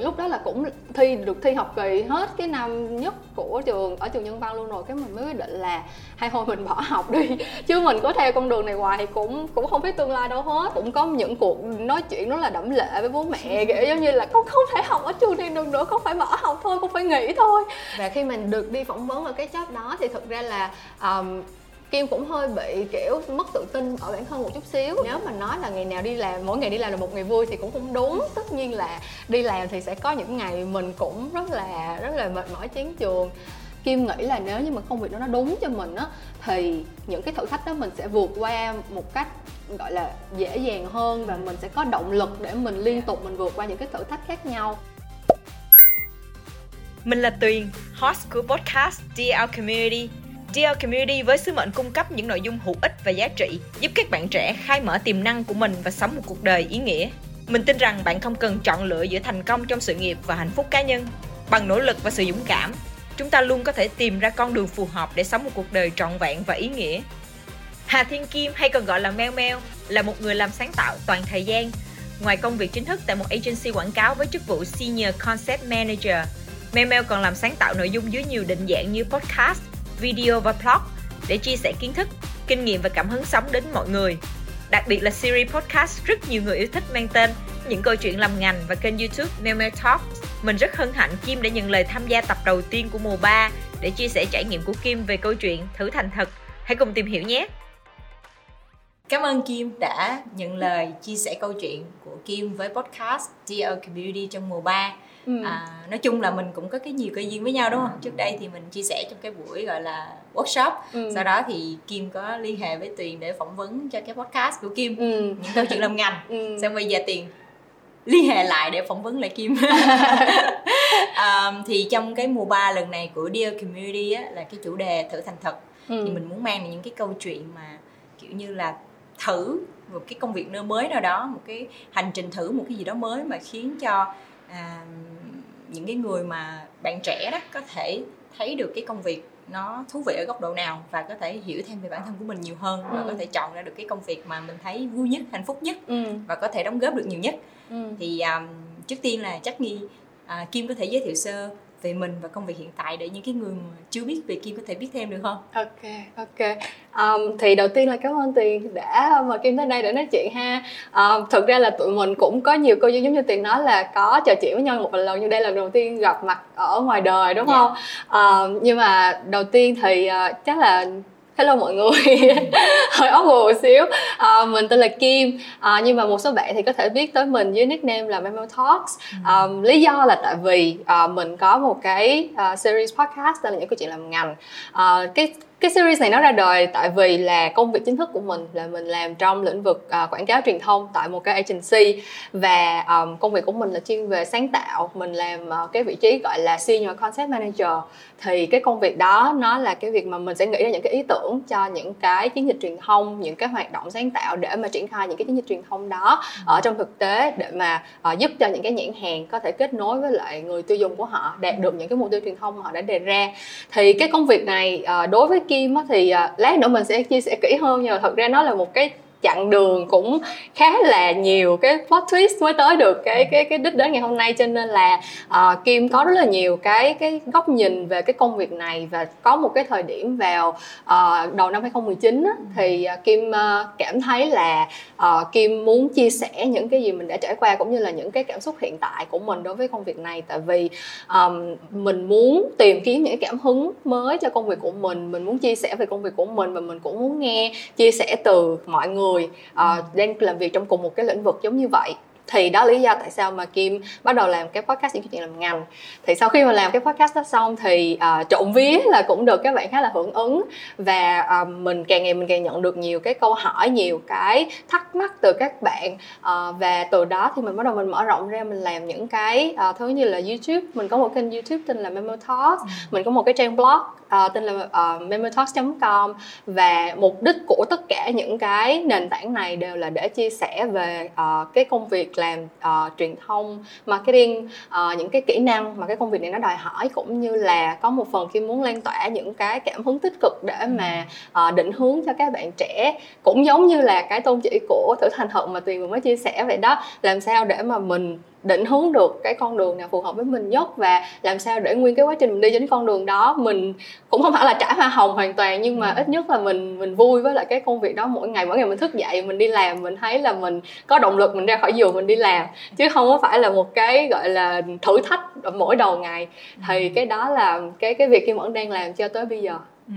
lúc đó là cũng thi được thi học kỳ hết cái năm nhất của trường ở trường nhân văn luôn rồi cái mình mới quyết định là hay thôi mình bỏ học đi. Chứ mình có theo con đường này hoài thì cũng cũng không biết tương lai đâu hết. Cũng có những cuộc nói chuyện rất là đẫm lệ với bố mẹ kiểu giống như là con không thể học ở trường này được nữa con phải bỏ học thôi con phải nghỉ thôi. Và khi mình được đi phỏng vấn ở cái job đó thì thực ra là um, Kim cũng hơi bị kiểu mất tự tin ở bản thân một chút xíu. Nếu mà nói là ngày nào đi làm, mỗi ngày đi làm là một ngày vui thì cũng không đúng. Tất nhiên là đi làm thì sẽ có những ngày mình cũng rất là rất là mệt mỏi chán trường Kim nghĩ là nếu như mà công việc đó nó đúng cho mình á Thì những cái thử thách đó mình sẽ vượt qua một cách gọi là dễ dàng hơn Và mình sẽ có động lực để mình liên tục mình vượt qua những cái thử thách khác nhau. Mình là Tuyền, host của podcast DL Community Dear Community với sứ mệnh cung cấp những nội dung hữu ích và giá trị, giúp các bạn trẻ khai mở tiềm năng của mình và sống một cuộc đời ý nghĩa. Mình tin rằng bạn không cần chọn lựa giữa thành công trong sự nghiệp và hạnh phúc cá nhân. Bằng nỗ lực và sự dũng cảm, chúng ta luôn có thể tìm ra con đường phù hợp để sống một cuộc đời trọn vẹn và ý nghĩa. Hà Thiên Kim hay còn gọi là Meo Meo là một người làm sáng tạo toàn thời gian. Ngoài công việc chính thức tại một agency quảng cáo với chức vụ Senior Concept Manager, Meo Meo còn làm sáng tạo nội dung dưới nhiều định dạng như podcast, video và blog để chia sẻ kiến thức, kinh nghiệm và cảm hứng sống đến mọi người. Đặc biệt là series podcast rất nhiều người yêu thích mang tên những câu chuyện làm ngành và kênh YouTube Mailmail Talk. Mình rất hân hạnh Kim đã nhận lời tham gia tập đầu tiên của mùa 3 để chia sẻ trải nghiệm của Kim về câu chuyện Thử thành thật. Hãy cùng tìm hiểu nhé! Cảm ơn Kim đã nhận lời chia sẻ câu chuyện của Kim với podcast Dear Community trong mùa 3 ừ. à, nói chung là mình cũng có cái nhiều cơ duyên với nhau đúng không trước đây thì mình chia sẻ trong cái buổi gọi là workshop ừ. sau đó thì kim có liên hệ với tuyền để phỏng vấn cho cái podcast của kim ừ. những câu chuyện làm ngành ừ. xong bây giờ tiền liên hệ lại để phỏng vấn lại kim um, thì trong cái mùa 3 lần này của Dear Community á, là cái chủ đề thử thành thật ừ. thì mình muốn mang những cái câu chuyện mà kiểu như là thử một cái công việc nơi mới nào đó một cái hành trình thử một cái gì đó mới mà khiến cho à, những cái người mà bạn trẻ đó có thể thấy được cái công việc nó thú vị ở góc độ nào và có thể hiểu thêm về bản thân của mình nhiều hơn và ừ. có thể chọn ra được cái công việc mà mình thấy vui nhất hạnh phúc nhất ừ. và có thể đóng góp được nhiều nhất ừ. thì um, trước tiên là chắc nghi uh, kim có thể giới thiệu sơ về mình và công việc hiện tại để những cái người mà chưa biết về Kim có thể biết thêm được không? Ok, ok. Um, thì đầu tiên là cảm ơn Tiền đã mời Kim tới đây để nói chuyện ha. Um, thực ra là tụi mình cũng có nhiều câu giống như Tiền nói là có trò chuyện với nhau một lần nhưng đây là lần đầu tiên gặp mặt ở ngoài đời đúng yeah. Dạ. không? Um, nhưng mà đầu tiên thì uh, chắc là hello mọi người. Hơi ốc một xíu. À, mình tên là kim. À, nhưng mà một số bạn thì có thể biết tới mình dưới nickname là Memo Talks. À, lý do là tại vì à, mình có một cái uh, series podcast tên là những câu chuyện làm ngành. À, cái cái series này nó ra đời tại vì là công việc chính thức của mình là mình làm trong lĩnh vực uh, quảng cáo truyền thông tại một cái agency và um, công việc của mình là chuyên về sáng tạo. Mình làm uh, cái vị trí gọi là senior concept manager. Thì cái công việc đó nó là cái việc mà mình sẽ nghĩ ra những cái ý tưởng cho những cái chiến dịch truyền thông những cái hoạt động sáng tạo để mà triển khai những cái chiến dịch truyền thông đó ở trong thực tế để mà uh, giúp cho những cái nhãn hàng có thể kết nối với lại người tiêu dùng của họ đạt được những cái mục tiêu truyền thông mà họ đã đề ra. Thì cái công việc này uh, đối với Kim á, thì à, lát nữa mình sẽ chia sẻ kỹ hơn nhưng mà thật ra nó là một cái chặng đường cũng khá là nhiều. Cái plot twist mới tới được cái cái cái đích đến ngày hôm nay cho nên là uh, Kim có rất là nhiều cái cái góc nhìn về cái công việc này. Và có một cái thời điểm vào uh, đầu năm 2019 á, thì uh, Kim uh, cảm thấy là uh, Kim muốn chia sẻ những cái gì mình đã trải qua cũng như là những cái cảm xúc hiện tại của mình đối với công việc này. Tại vì um, mình muốn tìm kiếm những cảm hứng mới cho công việc của mình. Mình muốn chia sẻ về công việc của mình và mình cũng muốn nghe chia sẻ từ mọi người người uh, đang làm việc trong cùng một cái lĩnh vực giống như vậy thì đó lý do tại sao mà Kim bắt đầu làm cái podcast những chuyện làm ngành. Thì sau khi mà làm cái podcast đó xong thì uh, trộm vía là cũng được các bạn khá là hưởng ứng. Và uh, mình càng ngày mình càng nhận được nhiều cái câu hỏi nhiều cái thắc mắc từ các bạn. Uh, và từ đó thì mình bắt đầu mình mở rộng ra mình làm những cái uh, thứ như là YouTube. Mình có một kênh YouTube tên là Memo Talks. Ừ. mình có một cái trang blog uh, tên là uh, memotalks.com và mục đích của tất cả những cái nền tảng này đều là để chia sẻ về uh, cái công việc làm uh, truyền thông marketing uh, những cái kỹ năng mà cái công việc này nó đòi hỏi cũng như là có một phần khi muốn lan tỏa những cái cảm hứng tích cực để mà uh, định hướng cho các bạn trẻ cũng giống như là cái tôn chỉ của thử thành thật mà tuyền vừa mới chia sẻ vậy đó làm sao để mà mình định hướng được cái con đường nào phù hợp với mình nhất và làm sao để nguyên cái quá trình mình đi trên con đường đó mình cũng không phải là trả hoa hồng hoàn toàn nhưng mà ừ. ít nhất là mình mình vui với lại cái công việc đó mỗi ngày mỗi ngày mình thức dậy mình đi làm mình thấy là mình có động lực mình ra khỏi giường mình đi làm chứ không có phải là một cái gọi là thử thách mỗi đầu ngày thì ừ. cái đó là cái cái việc kim vẫn đang làm cho tới bây giờ ừ.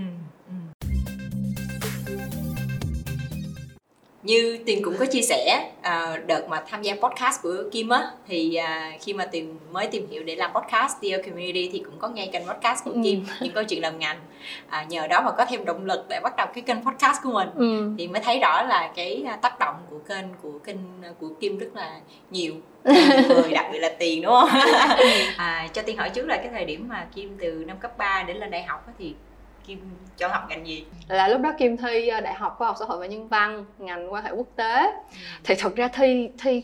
Như tiền cũng có chia sẻ uh, đợt mà tham gia podcast của kim á thì uh, khi mà tìm mới tìm hiểu để làm podcast Dear Community thì cũng có nghe kênh podcast của ừ. kim những câu chuyện làm ngành. Uh, nhờ đó mà có thêm động lực để bắt đầu cái kênh podcast của mình. Ừ. thì mới thấy rõ là cái tác động của kênh của kênh của kim rất là nhiều. Người đặc biệt là tiền đúng không? À, cho tiên hỏi trước là cái thời điểm mà kim từ năm cấp 3 đến lên đại học thì Kim chọn học ngành gì? Là lúc đó Kim thi ờ, Đại học Khoa học Xã hội và Nhân văn, ngành quan hệ quốc tế. Ừ. Thì thực ra thi thi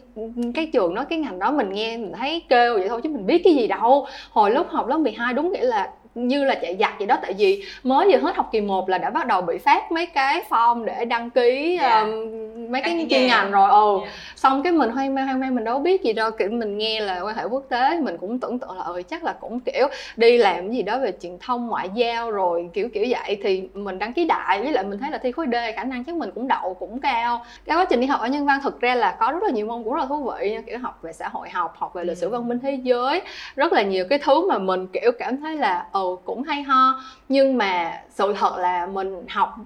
cái trường đó cái ngành đó mình nghe mình thấy kêu vậy thôi chứ mình biết cái gì đâu. Hồi lúc học lớp 12 đúng nghĩa là như là chạy giặt vậy đó. Tại vì mới vừa hết học kỳ 1 là đã bắt đầu bị phát mấy cái form để đăng ký yeah. um, mấy cái chuyên ngành rồi. Ừ yeah. xong cái mình hoang mang hoang mang mình đâu biết gì đâu. Kiểu mình nghe là quan hệ quốc tế mình cũng tưởng tượng là ừ chắc là cũng kiểu đi làm gì đó về truyền thông ngoại giao rồi kiểu kiểu vậy. Thì mình đăng ký đại với lại mình thấy là thi khối D khả năng chắc mình cũng đậu cũng cao. Cái quá trình đi học ở nhân văn thực ra là có rất là nhiều môn cũng rất là thú vị nha kiểu học về xã hội học học về lịch sử văn minh thế giới. Rất là nhiều cái thứ mà mình kiểu cảm thấy là ừ cũng hay ho nhưng mà sự thật là mình học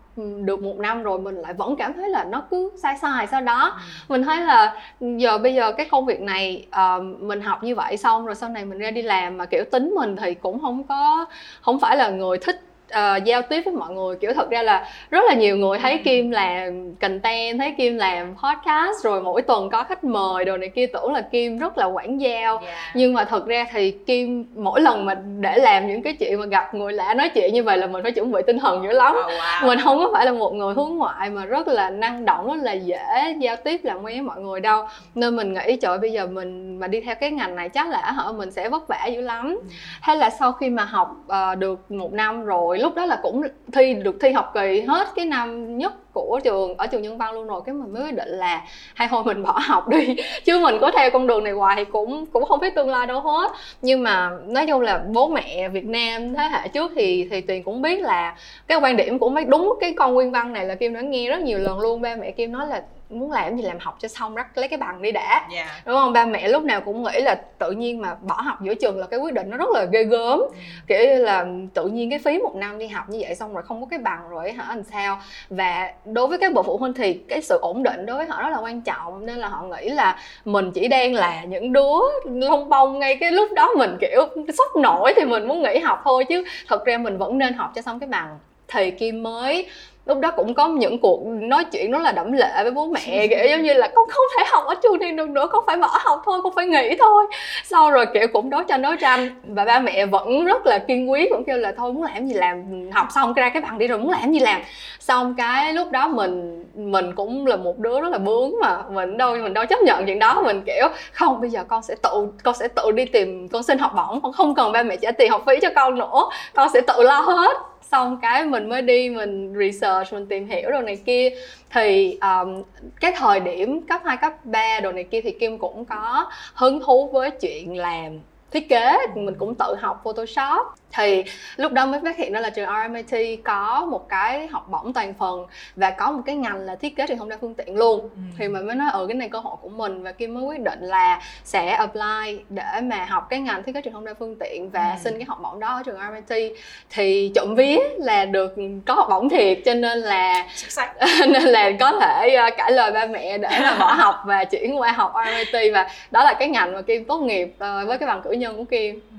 được một năm rồi mình lại vẫn cảm thấy là nó cứ sai sai sau đó ừ. mình thấy là giờ bây giờ cái công việc này uh, mình học như vậy xong rồi sau này mình ra đi làm mà kiểu tính mình thì cũng không có không phải là người thích uh, giao tiếp với mọi người kiểu thật ra là rất là nhiều người thấy ừ. kim làm content thấy kim làm podcast rồi mỗi tuần có khách mời đồ này kia tưởng là kim rất là quảng giao yeah. nhưng mà thật ra thì kim mỗi lần mà để làm những cái chuyện mà gặp người lạ nói chuyện như vậy là mình phải chuẩn bị tinh thần dữ lắm oh, wow. mình không có phải là một người hướng ngoại mà rất là năng động rất là dễ giao tiếp làm quen với mọi người đâu nên mình nghĩ trời bây giờ mình mà đi theo cái ngành này chắc là hả mình sẽ vất vả dữ lắm ừ. hay là sau khi mà học uh, được một năm rồi lúc đó là cũng thi, được thi học kỳ hết cái năm nhất của trường, ở trường nhân văn luôn rồi, cái mình mới quyết định là, hay thôi mình bỏ học đi. Chứ mình có theo con đường này hoài thì cũng cũng không biết tương lai đâu hết. Nhưng mà nói chung là bố mẹ Việt Nam, thế hệ trước thì thì tuyền cũng biết là cái quan điểm của mấy, đúng cái con nguyên văn này là kim đã nghe rất nhiều lần luôn, ba mẹ kim nói là muốn làm gì làm học cho xong rắc lấy cái bằng đi đã yeah. Dạ. đúng không ba mẹ lúc nào cũng nghĩ là tự nhiên mà bỏ học giữa trường là cái quyết định nó rất là ghê gớm mm. kiểu như là tự nhiên cái phí một năm đi học như vậy xong rồi không có cái bằng rồi hả làm sao và đối với các bậc phụ huynh thì cái sự ổn định đối với họ rất là quan trọng nên là họ nghĩ là mình chỉ đang là những đứa lông bông ngay cái lúc đó mình kiểu sốc nổi thì mình muốn nghỉ học thôi chứ thật ra mình vẫn nên học cho xong cái bằng thì kim mới lúc đó cũng có những cuộc nói chuyện rất là đẫm lệ với bố mẹ, kiểu giống như là con không thể học ở trường này được nữa, con phải bỏ học thôi, con phải nghỉ thôi. Sau rồi, kiểu, cũng đấu tranh đấu tranh và ba mẹ vẫn rất là kiên quyết, cũng kêu là thôi, muốn làm gì làm, học xong ra cái bằng đi rồi muốn làm gì làm. Xong cái lúc đó mình mình cũng là một đứa rất là bướng mà mình đâu mình đâu chấp nhận chuyện đó, mình, kiểu, không, bây giờ con sẽ tự, con sẽ tự đi tìm, con xin học bổng, con không cần ba mẹ trả tiền học phí cho con nữa, con sẽ tự lo hết xong cái mình mới đi mình research mình tìm hiểu đồ này kia. Thì um, cái thời điểm cấp 2, cấp 3 đồ này kia thì Kim cũng có hứng thú với chuyện làm thiết kế mình cũng tự học photoshop. Thì lúc đó mới phát hiện ra là trường RMIT có một cái học bổng toàn phần và có một cái ngành là thiết kế truyền thông đa phương tiện luôn. Ừ. thì mình mới nói ở ừ, cái này cơ hội của mình. Và kim mới quyết định là sẽ apply để mà học cái ngành thiết kế truyền thông đa phương tiện và ừ. xin cái học bổng đó ở trường RMIT thì trộm vía là được có học bổng thiệt cho nên là nên là có thể cãi lời ba mẹ để mà bỏ học và chuyển qua học RMIT và đó là cái ngành mà kim tốt nghiệp uh, với cái bằng cử nhân của kim ừ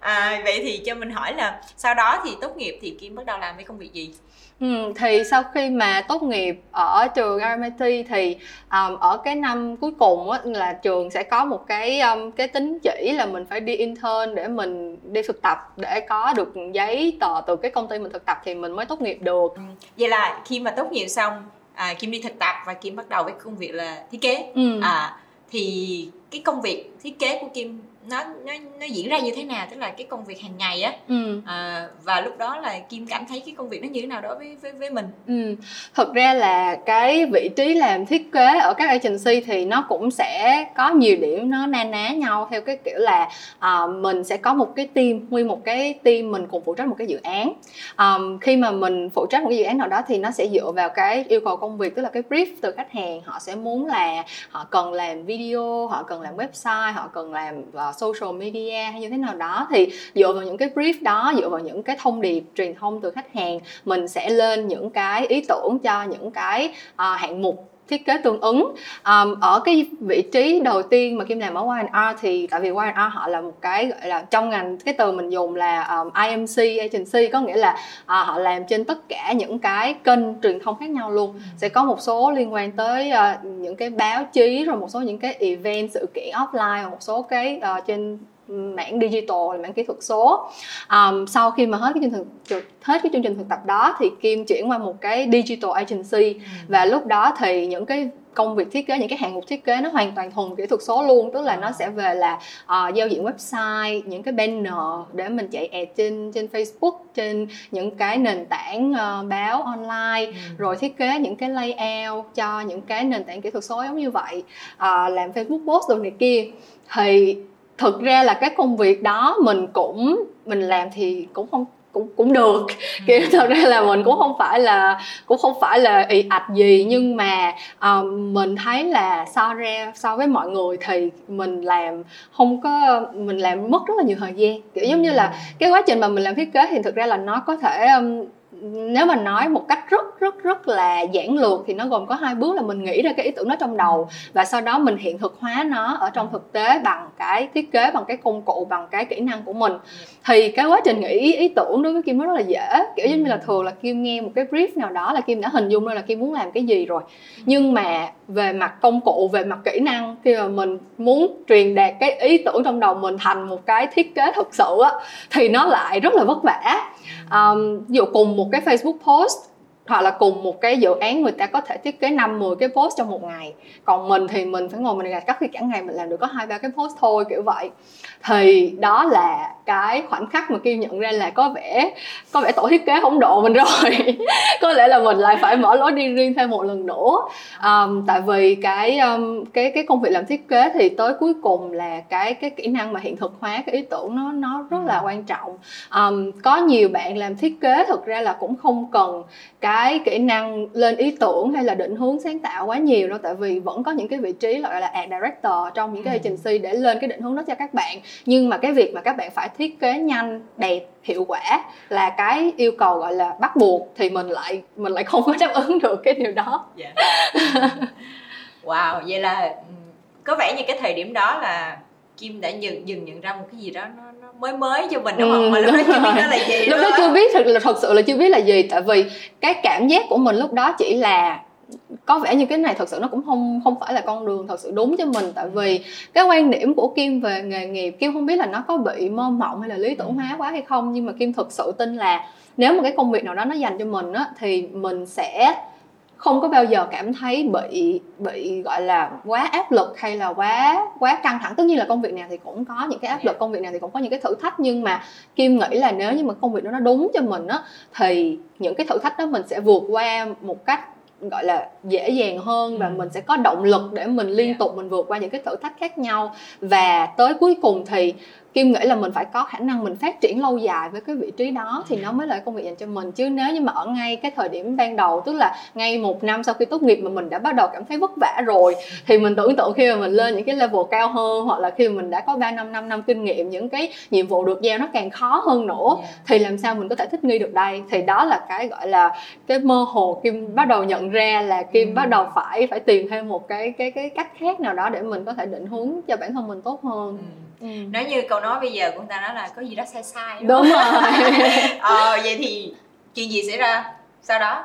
à, vậy thì cho mình hỏi là sau đó thì tốt nghiệp thì kim bắt đầu làm cái công việc gì Ừ, thì sau khi mà tốt nghiệp ở trường RMIT thì um, ở cái năm cuối cùng á, là trường sẽ có một cái um, cái tính chỉ là mình phải đi intern để mình đi thực tập để có được giấy tờ từ cái công ty mình thực tập thì mình mới tốt nghiệp được. Ừ. Vậy là khi mà tốt nghiệp xong à, Kim đi thực tập và Kim bắt đầu với công việc là thiết kế. Ừ. À thì cái công việc thiết kế của Kim nó nó nó diễn ra như thế nào tức là cái công việc hàng ngày á ừ. à, và lúc đó là kim cảm thấy cái công việc nó như thế nào đối với với với mình ừ. thật ra là cái vị trí làm thiết kế ở các agency thì nó cũng sẽ có nhiều điểm nó na ná nhau theo cái kiểu là uh, mình sẽ có một cái team nguyên một cái team mình cùng phụ trách một cái dự án um, khi mà mình phụ trách một cái dự án nào đó thì nó sẽ dựa vào cái yêu cầu công việc tức là cái brief từ khách hàng họ sẽ muốn là họ cần làm video họ cần làm website họ cần làm uh, social media hay như thế nào đó thì dựa vào những cái brief đó dựa vào những cái thông điệp truyền thông từ khách hàng mình sẽ lên những cái ý tưởng cho những cái uh, hạng mục thiết kế tương ứng. Um, ở cái vị trí đầu tiên mà kim làm ở Y&R thì tại vì Y&R họ là một cái gọi là trong ngành cái từ mình dùng là um, IMC agency có nghĩa là uh, họ làm trên tất cả những cái kênh truyền thông khác nhau luôn. Sẽ có một số liên quan tới uh, những cái báo chí rồi một số những cái event sự kiện offline và một số cái uh, trên mảng digital mảng kỹ thuật số. Um, sau khi mà hết cái chương trình hết cái chương trình thực tập đó thì kim chuyển qua một cái digital agency. Ừ. và lúc đó thì những cái công việc thiết kế những cái hạng mục thiết kế nó hoàn toàn thuần kỹ thuật số luôn. Tức là nó sẽ về là uh, giao diện website những cái banner để mình chạy ad trên trên Facebook trên những cái nền tảng uh, báo online. Ừ. rồi thiết kế những cái layout cho những cái nền tảng kỹ thuật số giống như vậy. Uh, làm Facebook post đồ này kia. Thì thực ra là cái công việc đó mình cũng mình làm thì cũng không cũng cũng được kiểu ừ. thật ra là mình cũng không phải là cũng không phải là ị ạch gì nhưng mà uh, mình thấy là so ra so với mọi người thì mình làm không có mình làm mất rất là nhiều thời gian kiểu giống như là ừ. cái quá trình mà mình làm thiết kế thì thực ra là nó có thể um, nếu mà nói một cách rất rất rất là giản lược thì nó gồm có hai bước là mình nghĩ ra cái ý tưởng đó trong đầu và sau đó mình hiện thực hóa nó ở trong thực tế bằng cái thiết kế bằng cái công cụ bằng cái kỹ năng của mình. Thì cái quá trình nghĩ ý tưởng đối với kim nó rất là dễ. Kiểu giống như là thường là kim nghe một cái brief nào đó là kim đã hình dung ra là kim muốn làm cái gì rồi. Nhưng mà về mặt công cụ về mặt kỹ năng khi mà mình muốn truyền đạt cái ý tưởng trong đầu mình thành một cái thiết kế thực sự á thì nó lại rất là vất vả um, ví dụ cùng một cái Facebook post hoặc là cùng một cái dự án người ta có thể thiết kế năm 10 cái post trong một ngày. Còn mình thì mình phải ngồi mình gạch các khi cả ngày mình làm được có hai ba cái post thôi kiểu vậy. Thì đó là cái khoảnh khắc mà kêu nhận ra là có vẻ có vẻ tổ thiết kế không độ mình rồi. Có lẽ là mình lại phải mở lối đi riêng thêm một lần nữa. Um, tại vì cái um, cái cái công việc làm thiết kế thì tới cuối cùng là cái cái kỹ năng mà hiện thực hóa cái ý tưởng nó nó rất là quan trọng. Um, có nhiều bạn làm thiết kế thực ra là cũng không cần cái kỹ năng lên ý tưởng hay là định hướng sáng tạo quá nhiều đâu tại vì vẫn có những cái vị trí gọi là art director trong những cái ừ. agency để lên cái định hướng đó cho các bạn. Nhưng mà cái việc mà các bạn phải thiết kế nhanh đẹp hiệu quả là cái yêu cầu gọi là bắt buộc thì mình lại mình lại không có đáp ứng được cái điều đó yeah. Dạ. wow vậy là có vẻ như cái thời điểm đó là kim đã dừng dừng nhận ra một cái gì đó nó, nó mới mới cho mình đúng không ừ, mà lúc đó chưa biết nó là gì lúc đó chưa biết thật là thật sự là chưa biết là gì tại vì cái cảm giác của mình lúc đó chỉ là có vẻ như cái này thật sự nó cũng không không phải là con đường thật sự đúng cho mình. Tại vì cái quan điểm của kim về nghề nghiệp kim không biết là nó có bị mơ mộng hay là lý tưởng hóa quá hay không nhưng mà kim thực sự tin là nếu mà cái công việc nào đó nó dành cho mình á thì mình sẽ không có bao giờ cảm thấy bị bị gọi là quá áp lực hay là quá quá căng thẳng. Tất nhiên là công việc nào thì cũng có những cái áp lực công việc nào thì cũng có những cái thử thách nhưng mà kim nghĩ là nếu như mà công việc đó nó đúng cho mình á thì những cái thử thách đó mình sẽ vượt qua một cách gọi là dễ dàng hơn và ừ. mình sẽ có động lực để mình liên tục mình vượt qua những cái thử thách khác nhau và tới cuối cùng thì kim nghĩ là mình phải có khả năng mình phát triển lâu dài với cái vị trí đó thì nó mới là công việc dành cho mình. Chứ nếu như mà ở ngay cái thời điểm ban đầu tức là ngay một năm sau khi tốt nghiệp mà mình đã bắt đầu cảm thấy vất vả rồi thì mình tưởng tượng khi mà mình lên những cái level cao hơn hoặc là khi mà mình đã có 3 năm 5 năm kinh nghiệm những cái nhiệm vụ được giao nó càng khó hơn nữa thì làm sao mình có thể thích nghi được đây? Thì đó là cái gọi là cái mơ hồ kim bắt đầu nhận ra là kim ừ. bắt đầu phải phải tìm thêm một cái cái cái cách khác nào đó để mình có thể định hướng cho bản thân mình tốt hơn. Ừ ừ. nói như câu nói bây giờ của người ta nói là có gì đó sai sai đúng, đúng rồi. Ờ vậy thì chuyện gì xảy ra sau đó?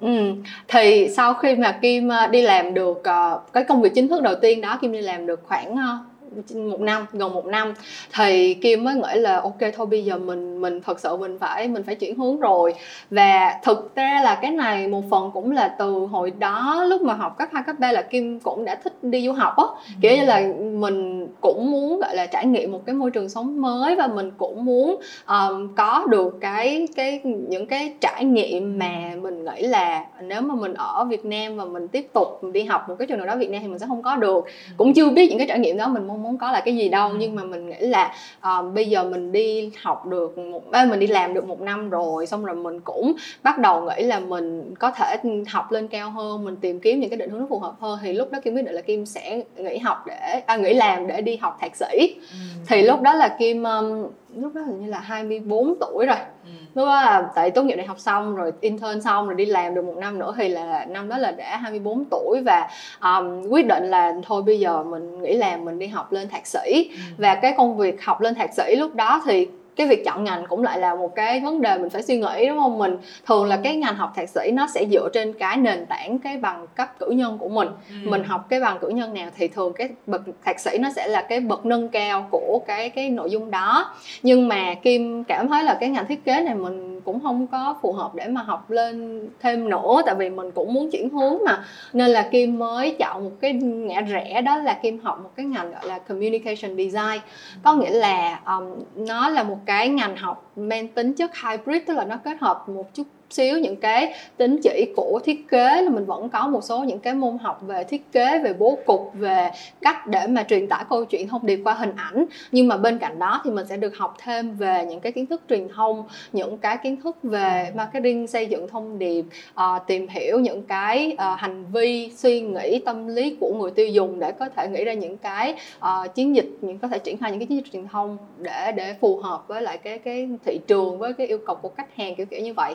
Ừ. thì sau khi mà Kim ờ, đi làm được uh, cái công việc chính thức đầu tiên đó Kim đi làm được khoảng uh, một năm gần một năm thì Kim mới nghĩ là ok thôi bây giờ mình mình thật sự mình phải mình phải chuyển hướng rồi. Và thực ra là cái này một phần cũng là từ hồi đó lúc mà học cấp hai cấp ba là Kim cũng đã thích đi du học á. Kiểu như là mình cũng muốn gọi là trải nghiệm một cái môi trường sống mới và mình cũng muốn um, có được cái cái những cái trải nghiệm mà mình nghĩ là nếu mà mình ở Việt Nam và mình tiếp tục đi học một cái trường nào đó Việt Nam thì mình sẽ không có được. Cũng chưa biết những cái trải nghiệm đó mình mong muốn có là cái gì đâu nhưng mà mình nghĩ là um, bây giờ mình đi học được một mình đi làm được một năm rồi xong rồi mình cũng bắt đầu nghĩ là mình có thể học lên cao hơn mình tìm kiếm những cái định hướng nó phù hợp hơn thì lúc đó kim quyết định là kim sẽ nghỉ học để à, nghỉ làm để đi học thạc sĩ ừ. thì lúc đó là kim um, lúc đó hình như là 24 tuổi rồi ừ. lúc đó là tại tốt nghiệp đại học xong rồi intern xong rồi đi làm được một năm nữa thì là năm đó là đã 24 tuổi và um, quyết định là thôi bây giờ mình nghĩ làm mình đi học lên thạc sĩ ừ. và cái công việc học lên thạc sĩ lúc đó thì cái việc chọn ngành cũng lại là một cái vấn đề mình phải suy nghĩ đúng không? Mình thường là cái ngành học thạc sĩ nó sẽ dựa trên cái nền tảng cái bằng cấp cử nhân của mình. Ừ. mình học cái bằng cử nhân nào thì thường cái bậc thạc sĩ nó sẽ là cái bậc nâng cao của cái cái nội dung đó. Nhưng mà kim cảm thấy là cái ngành thiết kế này mình cũng không có phù hợp để mà học lên thêm nữa tại vì mình cũng muốn chuyển hướng mà. Nên là kim mới chọn một cái ngã rẽ đó là kim học một cái ngành gọi là communication design. Có nghĩa là um, nó là một cái ngành học mang tính chất hybrid tức là nó kết hợp một chút xíu những cái tính chỉ của thiết kế là mình vẫn có một số những cái môn học về thiết kế về bố cục về cách để mà truyền tải câu chuyện thông điệp qua hình ảnh. Nhưng mà bên cạnh đó thì mình sẽ được học thêm về những cái kiến thức truyền thông những cái kiến thức về marketing xây dựng thông điệp uh, tìm hiểu những cái uh, hành vi suy nghĩ tâm lý của người tiêu dùng để có thể nghĩ ra những cái uh, chiến dịch những có thể triển khai những cái chiến dịch truyền thông để để phù hợp với lại cái cái thị trường với cái yêu cầu của khách hàng kiểu kiểu như vậy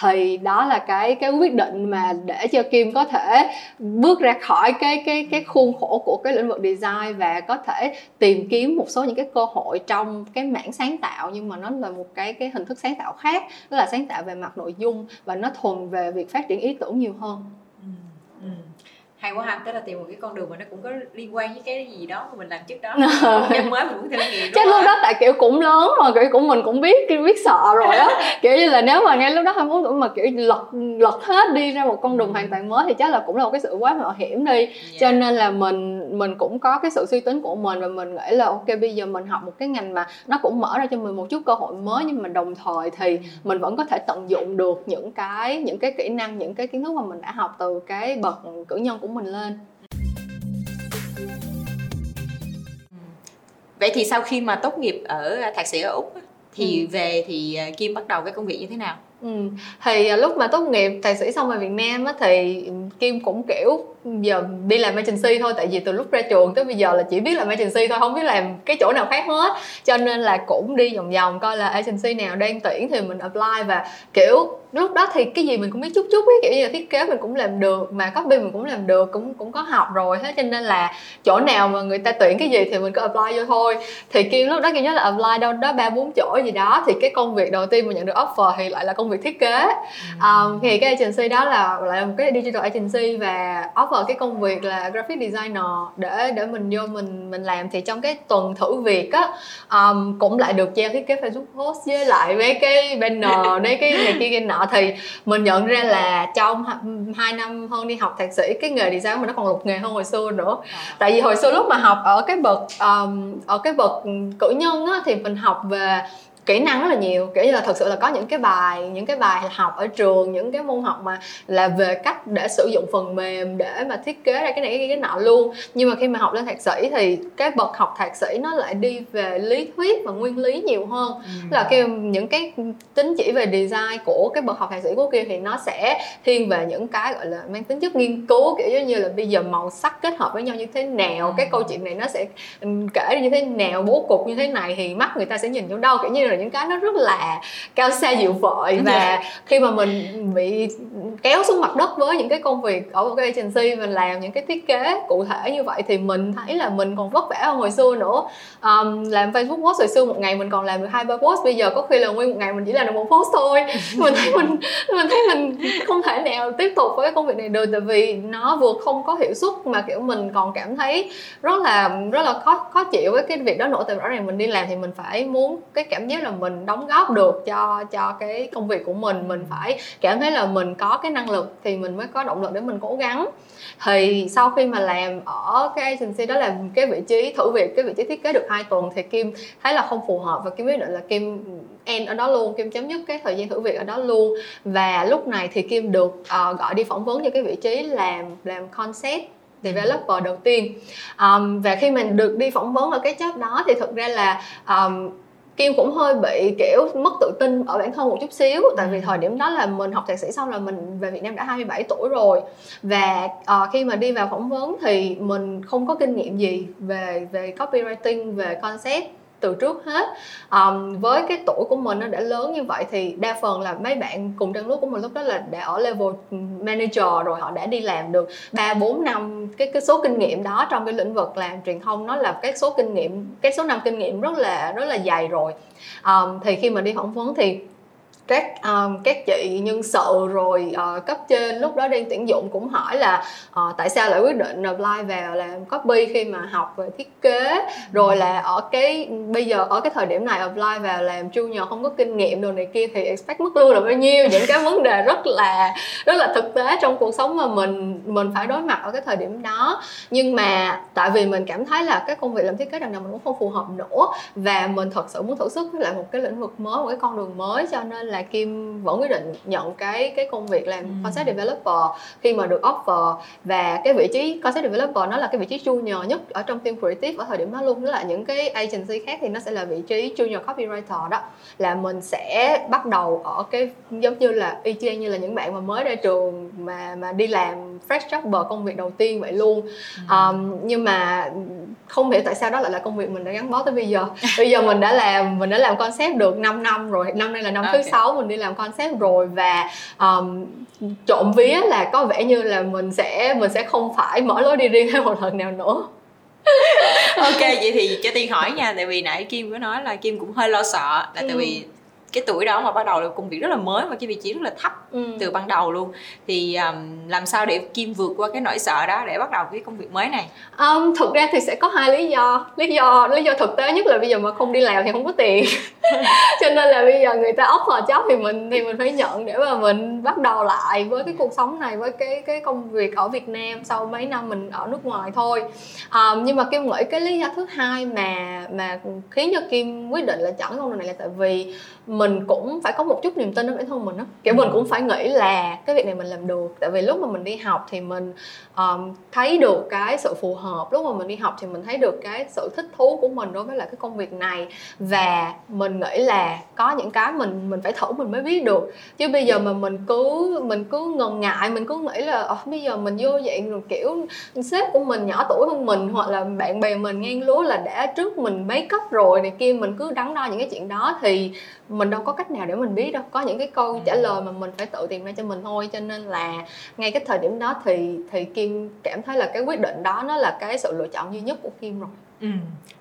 thì đó là cái cái quyết định mà để cho kim có thể bước ra khỏi cái cái cái khuôn khổ của cái lĩnh vực design và có thể tìm kiếm một số những cái cơ hội trong cái mảng sáng tạo. Nhưng mà nó là một cái cái hình thức sáng tạo khác đó là sáng tạo về mặt nội dung và nó thuần về việc phát triển ý tưởng nhiều hơn hay quá ha. Tức là tìm một cái con đường mà nó cũng có liên quan với cái gì đó mà mình làm trước đó. Cái mới mình cũng theo nghiệm chắc lúc đó tại kiểu cũng lớn rồi kiểu cũng mình cũng biết biết sợ rồi á. Kiểu như là nếu mà ngay lúc đó 24 tuổi mà kiểu lật lật hết đi ra một con đường hoàn toàn mới thì chắc là cũng là một cái sự quá mạo hiểm đi. Yeah. Dạ. cho nên là mình mình cũng có cái sự suy tính của mình và mình nghĩ là ok bây giờ mình học một cái ngành mà nó cũng mở ra cho mình một chút cơ hội mới nhưng mà đồng thời thì mình vẫn có thể tận dụng được những cái những cái kỹ năng những cái kiến thức mà mình đã học từ cái bậc cử nhân của mình lên vậy thì sau khi mà tốt nghiệp ở thạc sĩ ở úc thì ừ. về thì à, kim bắt đầu cái công việc như thế nào Ừ. thì à, lúc mà tốt nghiệp thạc sĩ xong ở Việt Nam á, thì Kim cũng kiểu giờ đi làm agency thôi tại vì từ lúc ra trường tới bây giờ là chỉ biết làm agency thôi không biết làm cái chỗ nào khác hết. Cho nên là cũng đi vòng vòng coi là agency nào đang tuyển thì mình apply và kiểu lúc đó thì cái gì mình cũng biết chút chút ấy kiểu như là thiết kế mình cũng làm được mà copy mình cũng làm được cũng cũng có học rồi thế cho nên là chỗ nào mà người ta tuyển cái gì thì mình cứ apply vô thôi. Thì kim lúc đó kim nhớ là apply đâu đó ba bốn chỗ gì đó thì cái công việc đầu tiên mà nhận được offer thì lại là công việc thiết kế. Um, thì cái agency đó là lại là một cái digital agency và offer cái công việc là graphic designer để để mình vô mình mình làm. Thì trong cái tuần thử việc á um, cũng lại được treo thiết kế facebook post với lại mấy cái banner mấy cái này kia kia nọ. Thì mình nhận ra là trong hai năm hơn đi học thạc sĩ cái nghề design mình nó còn lục nghề hơn hồi xưa nữa. À. tại vì hồi xưa lúc mà học ở cái bậc um, ở cái bậc cử nhân á thì mình học về kỹ năng rất là nhiều kiểu như là thật sự là có những cái bài những cái bài học ở trường những cái môn học mà là về cách để sử dụng phần mềm để mà thiết kế ra cái này cái, cái nọ luôn nhưng mà khi mà học lên thạc sĩ thì cái bậc học thạc sĩ nó lại đi về lý thuyết và nguyên lý nhiều hơn ừ. là khi những cái tính chỉ về design của cái bậc học thạc sĩ của kia thì nó sẽ thiên về những cái gọi là mang tính chất nghiên cứu kiểu như là bây giờ màu sắc kết hợp với nhau như thế nào ừ. cái câu chuyện này nó sẽ ừ, kể như thế nào bố cục như thế này thì mắt người ta sẽ nhìn vô đâu kiểu như là là những cái nó rất là cao xa dịu vợi và khi mà mình bị kéo xuống mặt đất với những cái công việc ở một cái agency mình làm những cái thiết kế cụ thể như vậy thì mình thấy là mình còn vất vả hơn hồi xưa nữa. Um, làm facebook post hồi xưa một ngày mình còn làm được hai ba post bây giờ có khi là nguyên một ngày mình chỉ làm được một post thôi. Mình thấy mình mình thấy mình không thể nào tiếp tục với cái công việc này được tại vì nó vừa không có hiệu suất mà kiểu mình còn cảm thấy rất là rất là khó khó chịu với cái việc đó nữa. Tại rõ ràng mình đi làm thì mình phải muốn cái cảm giác là mình đóng góp được cho cho cái công việc của mình mình phải cảm thấy là mình có cái năng lực thì mình mới có động lực để mình cố gắng. Thì sau khi mà làm ở cái agency đó là cái vị trí thử việc cái vị trí thiết kế được hai tuần thì kim thấy là không phù hợp và kim quyết định là kim end ở đó luôn kim chấm dứt cái thời gian thử việc ở đó luôn. Và lúc này thì kim được uh, gọi đi phỏng vấn cho cái vị trí làm làm concept developer đầu tiên. Um, và khi mình được đi phỏng vấn ở cái job đó thì thực ra là um, Kim cũng hơi bị kiểu mất tự tin ở bản thân một chút xíu tại vì ừ. thời điểm đó là mình học thạc sĩ xong là mình về Việt Nam đã 27 tuổi rồi và uh, khi mà đi vào phỏng vấn thì mình không có kinh nghiệm gì về về copywriting về concept từ trước hết. Um, với cái tuổi của mình nó đã lớn như vậy thì đa phần là mấy bạn cùng trang lứa của mình lúc đó là đã ở level manager rồi họ đã đi làm được ba bốn năm cái cái số kinh nghiệm đó trong cái lĩnh vực làm truyền thông. Nó là cái số kinh nghiệm cái số năm kinh nghiệm rất là rất là dày rồi. Um, thì khi mà đi phỏng vấn thì các um, các chị nhân sự rồi uh, cấp trên lúc đó đang tuyển dụng cũng hỏi là uh, tại sao lại quyết định apply vào làm copy khi mà học về thiết kế? Rồi là ở cái bây giờ ở cái thời điểm này apply vào làm junior không có kinh nghiệm đồ này kia thì expect mức lương là bao nhiêu? Những cái vấn đề rất là rất là thực tế trong cuộc sống mà mình mình phải đối mặt ở cái thời điểm đó. Nhưng mà tại vì mình cảm thấy là cái công việc làm thiết kế đằng nào mình cũng không phù hợp nữa và mình thật sự muốn thử sức với lại một cái lĩnh vực mới một cái con đường mới cho nên là kim vẫn quyết định nhận cái cái công việc làm ừ. concept developer khi mà được offer và cái vị trí concept developer nó là cái vị trí junior nhất ở trong team creative ở thời điểm đó luôn tức là những cái agency khác thì nó sẽ là vị trí junior copywriter đó là mình sẽ bắt đầu ở cái giống như là y chang như là những bạn mà mới ra trường mà mà đi làm fresh jobber công việc đầu tiên vậy luôn ừ. um, nhưng mà không hiểu tại sao đó lại là công việc mình đã gắn bó tới bây giờ bây giờ mình đã làm mình đã làm concept được 5 năm rồi năm nay là năm okay. thứ sáu mình đi làm concept rồi và um, trộm vía là có vẻ như là mình sẽ mình sẽ không phải mở lối đi riêng thêm một lần nào nữa ok vậy thì cho tiên hỏi nha tại vì nãy kim có nói là kim cũng hơi lo sợ là tại ừ. vì cái tuổi đó mà bắt đầu là công việc rất là mới và cái vị trí rất là thấp ừ. từ ban đầu luôn. Thì um, làm sao để kim vượt qua cái nỗi sợ đó để bắt đầu cái công việc mới này? Um, thực ra thì sẽ có hai lý do. Lý do lý do thực tế nhất là bây giờ mà không đi làm thì không có tiền. Cho nên là bây giờ người ta offer job thì mình thì mình phải nhận để mà mình bắt đầu lại với cái cuộc sống này với cái cái công việc ở Việt Nam sau mấy năm mình ở nước ngoài thôi. Um, nhưng mà kim nghĩ cái lý do thứ hai mà mà khiến cho kim quyết định là chọn công việc này là tại vì mình cũng phải có một chút niềm tin ở bản thân mình á. Kiểu mình cũng phải nghĩ là cái việc này mình làm được. Tại vì lúc mà mình đi học thì mình um, thấy được cái sự phù hợp. Lúc mà mình đi học thì mình thấy được cái sự thích thú của mình đối với lại cái công việc này. Và mình nghĩ là có những cái mình mình phải thử mình mới biết được. Chứ bây giờ mà mình cứ mình cứ ngần ngại mình cứ nghĩ là oh, bây giờ mình vô dạng rồi kiểu sếp của mình nhỏ tuổi hơn mình hoặc là bạn bè mình ngang lúa là đã trước mình mấy cấp rồi này kia mình cứ đắn đo những cái chuyện đó. Thì mình đâu có cách nào để mình biết đâu có những cái câu trả lời mà mình phải tự tìm ra cho mình thôi cho nên là ngay cái thời điểm đó thì thì kim cảm thấy là cái quyết định đó nó là cái sự lựa chọn duy nhất của kim rồi Ừ.